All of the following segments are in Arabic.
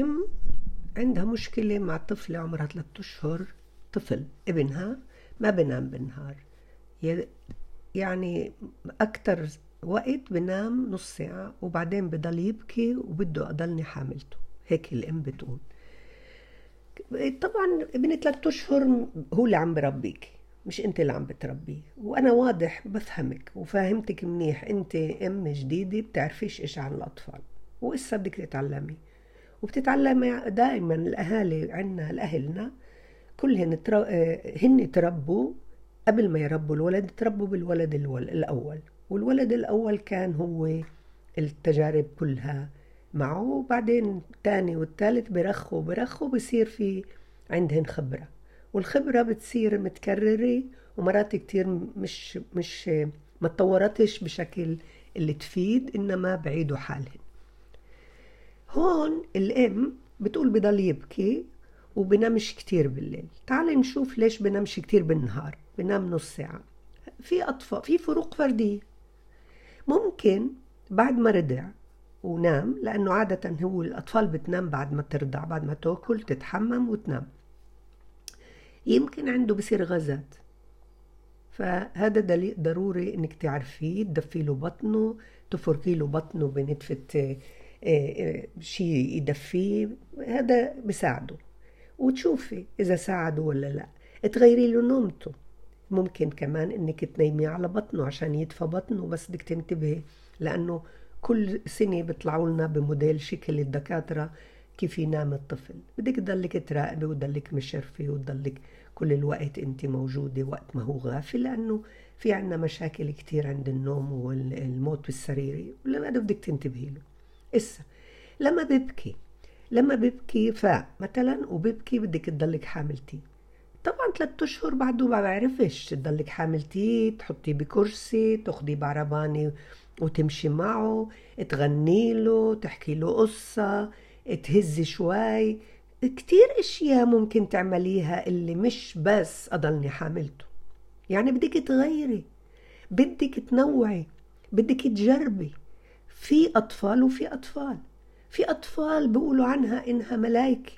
أم عندها مشكلة مع طفلة عمرها ثلاثة أشهر طفل ابنها ما بنام بالنهار. يعني أكتر وقت بنام نص ساعة وبعدين بضل يبكي وبده أضلني حاملته. هيك الأم بتقول. طبعا ابن ثلاثة أشهر هو اللي عم بربيك مش أنت اللي عم بتربيه. وأنا واضح بفهمك وفاهمتك منيح أنت أم جديدة بتعرفيش إيش عن الأطفال. وإسا بدك تتعلمي؟ وبتتعلمي دائما الأهالي عنا لاهلنا كلهن تر... هن تربوا قبل ما يربوا الولد تربوا بالولد الأول. والولد الأول كان هو التجارب كلها معه وبعدين الثاني والثالث برخوا برخوا بصير في عندهن خبرة. والخبرة بتصير متكررة ومرات كتير مش مش ما تطورتش بشكل اللي تفيد إنما بعيدوا حالهن. هون الأم بتقول بضل يبكي وبنامش كتير بالليل. تعالي نشوف ليش بنامش كتير بالنهار بنام نص ساعة. في أطفال في فروق فردية. ممكن بعد ما رضع ونام لأنه عادة هو الأطفال بتنام بعد ما ترضع بعد ما تأكل تتحمم وتنام. يمكن عنده بصير غازات فهذا دليل ضروري إنك تعرفيه تدفي له بطنه تفركي له بطنه بنتفة آه، شيء يدفيه هذا بساعده. وتشوفي إذا ساعده ولا لا. تغيري له نومته. ممكن كمان إنك تنيمي على بطنه عشان يدفى بطنه بس بدك تنتبهي لأنه كل سنة بيطلعوا لنا بموديل شكل الدكاترة كيف ينام الطفل. بدك تضلك تراقبي وتضلك مشرفة وتضلك كل الوقت أنت موجودة وقت ما هو غافل لأنه في عنا مشاكل كتير عند النوم والموت السريري. وهذا بدك تنتبهي له. إسا. لما ببكي لما ببكي فمثلا وببكي بدك تضلك حاملتي طبعا ثلاثة أشهر بعده ما بعرفش تضلك حاملتيه تحطيه بكرسي تاخديه بعربانة وتمشي معه تغني له تحكي له قصة تهزي شوي. كتير أشياء ممكن تعمليها اللي مش بس أضلني حاملته. يعني بدك تغيري بدك تنوعي بدك تجربي. في أطفال وفي أطفال. في أطفال بيقولوا عنها إنها ملايكة.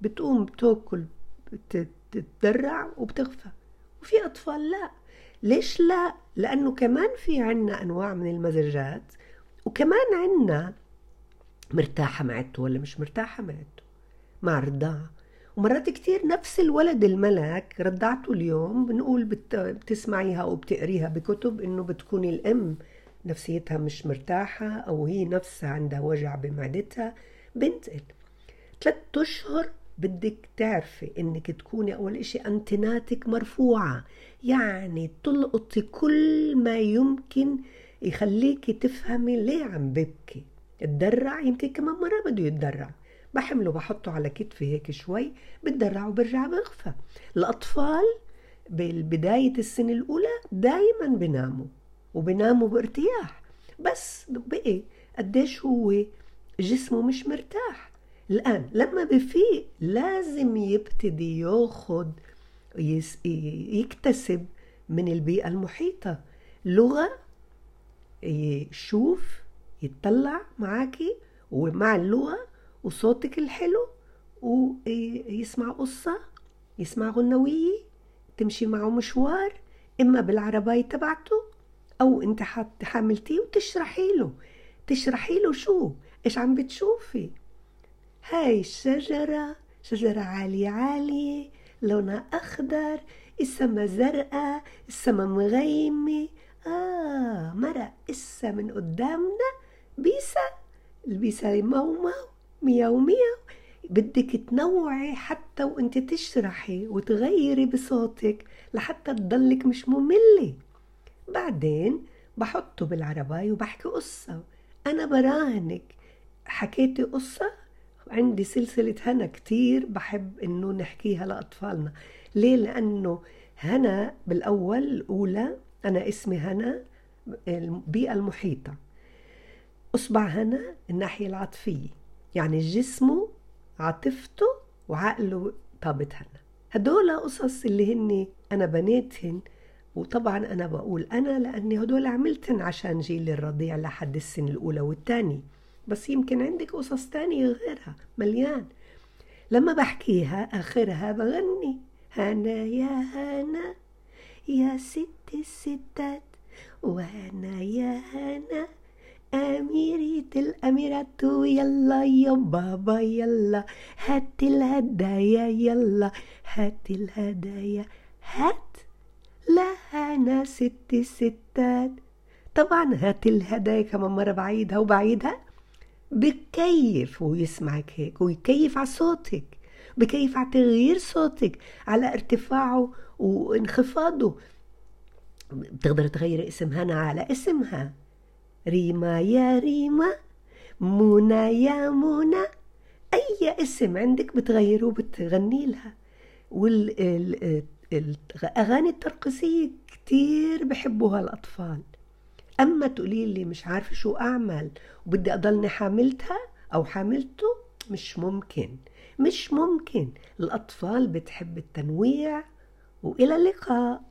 بتقوم بتأكل بتتدرع وبتغفى. وفي أطفال لا. ليش لا؟ لأنه كمان في عنا أنواع من المزجات وكمان عنا مرتاحة معدته ولا مش مرتاحة معدته؟ مع الرضاعة ومرات كتير نفس الولد الملك رضعته اليوم بنقول بتسمعيها وبتقريها بكتب إنه بتكون الأم نفسيتها مش مرتاحة أو هي نفسها عندها وجع بمعدتها. بنتقل ثلاثة أشهر بدك تعرفي إنك تكوني أول إشي انتناتك مرفوعة. يعني تلقطي كل ما يمكن يخليكي تفهمي ليه عم ببكي. اتدرع يمكن كمان مرة بده يتدرع. بحمله بحطه على كتفي هيك شوي بتدرع وبرجع بغفى. الأطفال بالبداية السنة الأولى دايما بناموا. وبناموا بارتياح. بس بقي قديش هو جسمه مش مرتاح. الآن لما بفيق لازم يبتدي ياخد يكتسب من البيئة المحيطة. لغة يشوف يتطلع معاكي ومع اللغة وصوتك الحلو ويسمع قصة يسمع غنوية تمشي معه مشوار إما بالعرباية تبعته أو أنت حاملتيه وتشرحي له. تشرحي له شو؟ إيش عم بتشوفي؟ هاي الشجرة شجرة عالية عالية لونها أخضر السما زرقاء السما مغيمة. آه مرق إسا من قدامنا بيسا. البيسا مو مو مياو مياو. بدك تنوعي حتى وأنت تشرحي وتغيري بصوتك لحتى تضلك مش مملة. بعدين بحطه بالعرباية وبحكي قصة. أنا براهنك حكيتي قصة؟ عندي سلسلة هنا كتير بحب إنه نحكيها لأطفالنا. ليه؟ لأنه هنا بالأول الأولى أنا اسمي هنا البيئة المحيطة. أصبع هنا الناحية العاطفية. يعني جسمه عاطفته وعقله طابت هنا. هدول قصص اللي هن أنا بنيتهن وطبعا أنا بقول أنا لأني هدول عملتهن عشان جيل الرضيع لحد السن الأولى والثانية بس يمكن عندك قصص تانية غيرها مليان. لما بحكيها آخرها بغني هنا يا هنا يا ست الستات وهنا يا هنا أميرة الأميرات يلا يا بابا يلا هات الهدايا يلا هات الهدايا هات. ست الستات طبعا هات الهدايا كمان مرة بعيدها وبعيدها بكيف ويسمعك هيك ويكيف على صوتك بكيف على تغيير صوتك على ارتفاعه وانخفاضه. بتقدر تغير اسم هنا على اسمها. ريما يا ريما منى يا منى. أي اسم عندك بتغيره وبتغني لها. والأغاني الترقصية كتير بحبوها الأطفال. أما تقولي لي مش عارفة شو أعمل وبدي أضلني حاملتها أو حاملته مش ممكن مش ممكن. الأطفال بتحب التنويع وإلى اللقاء.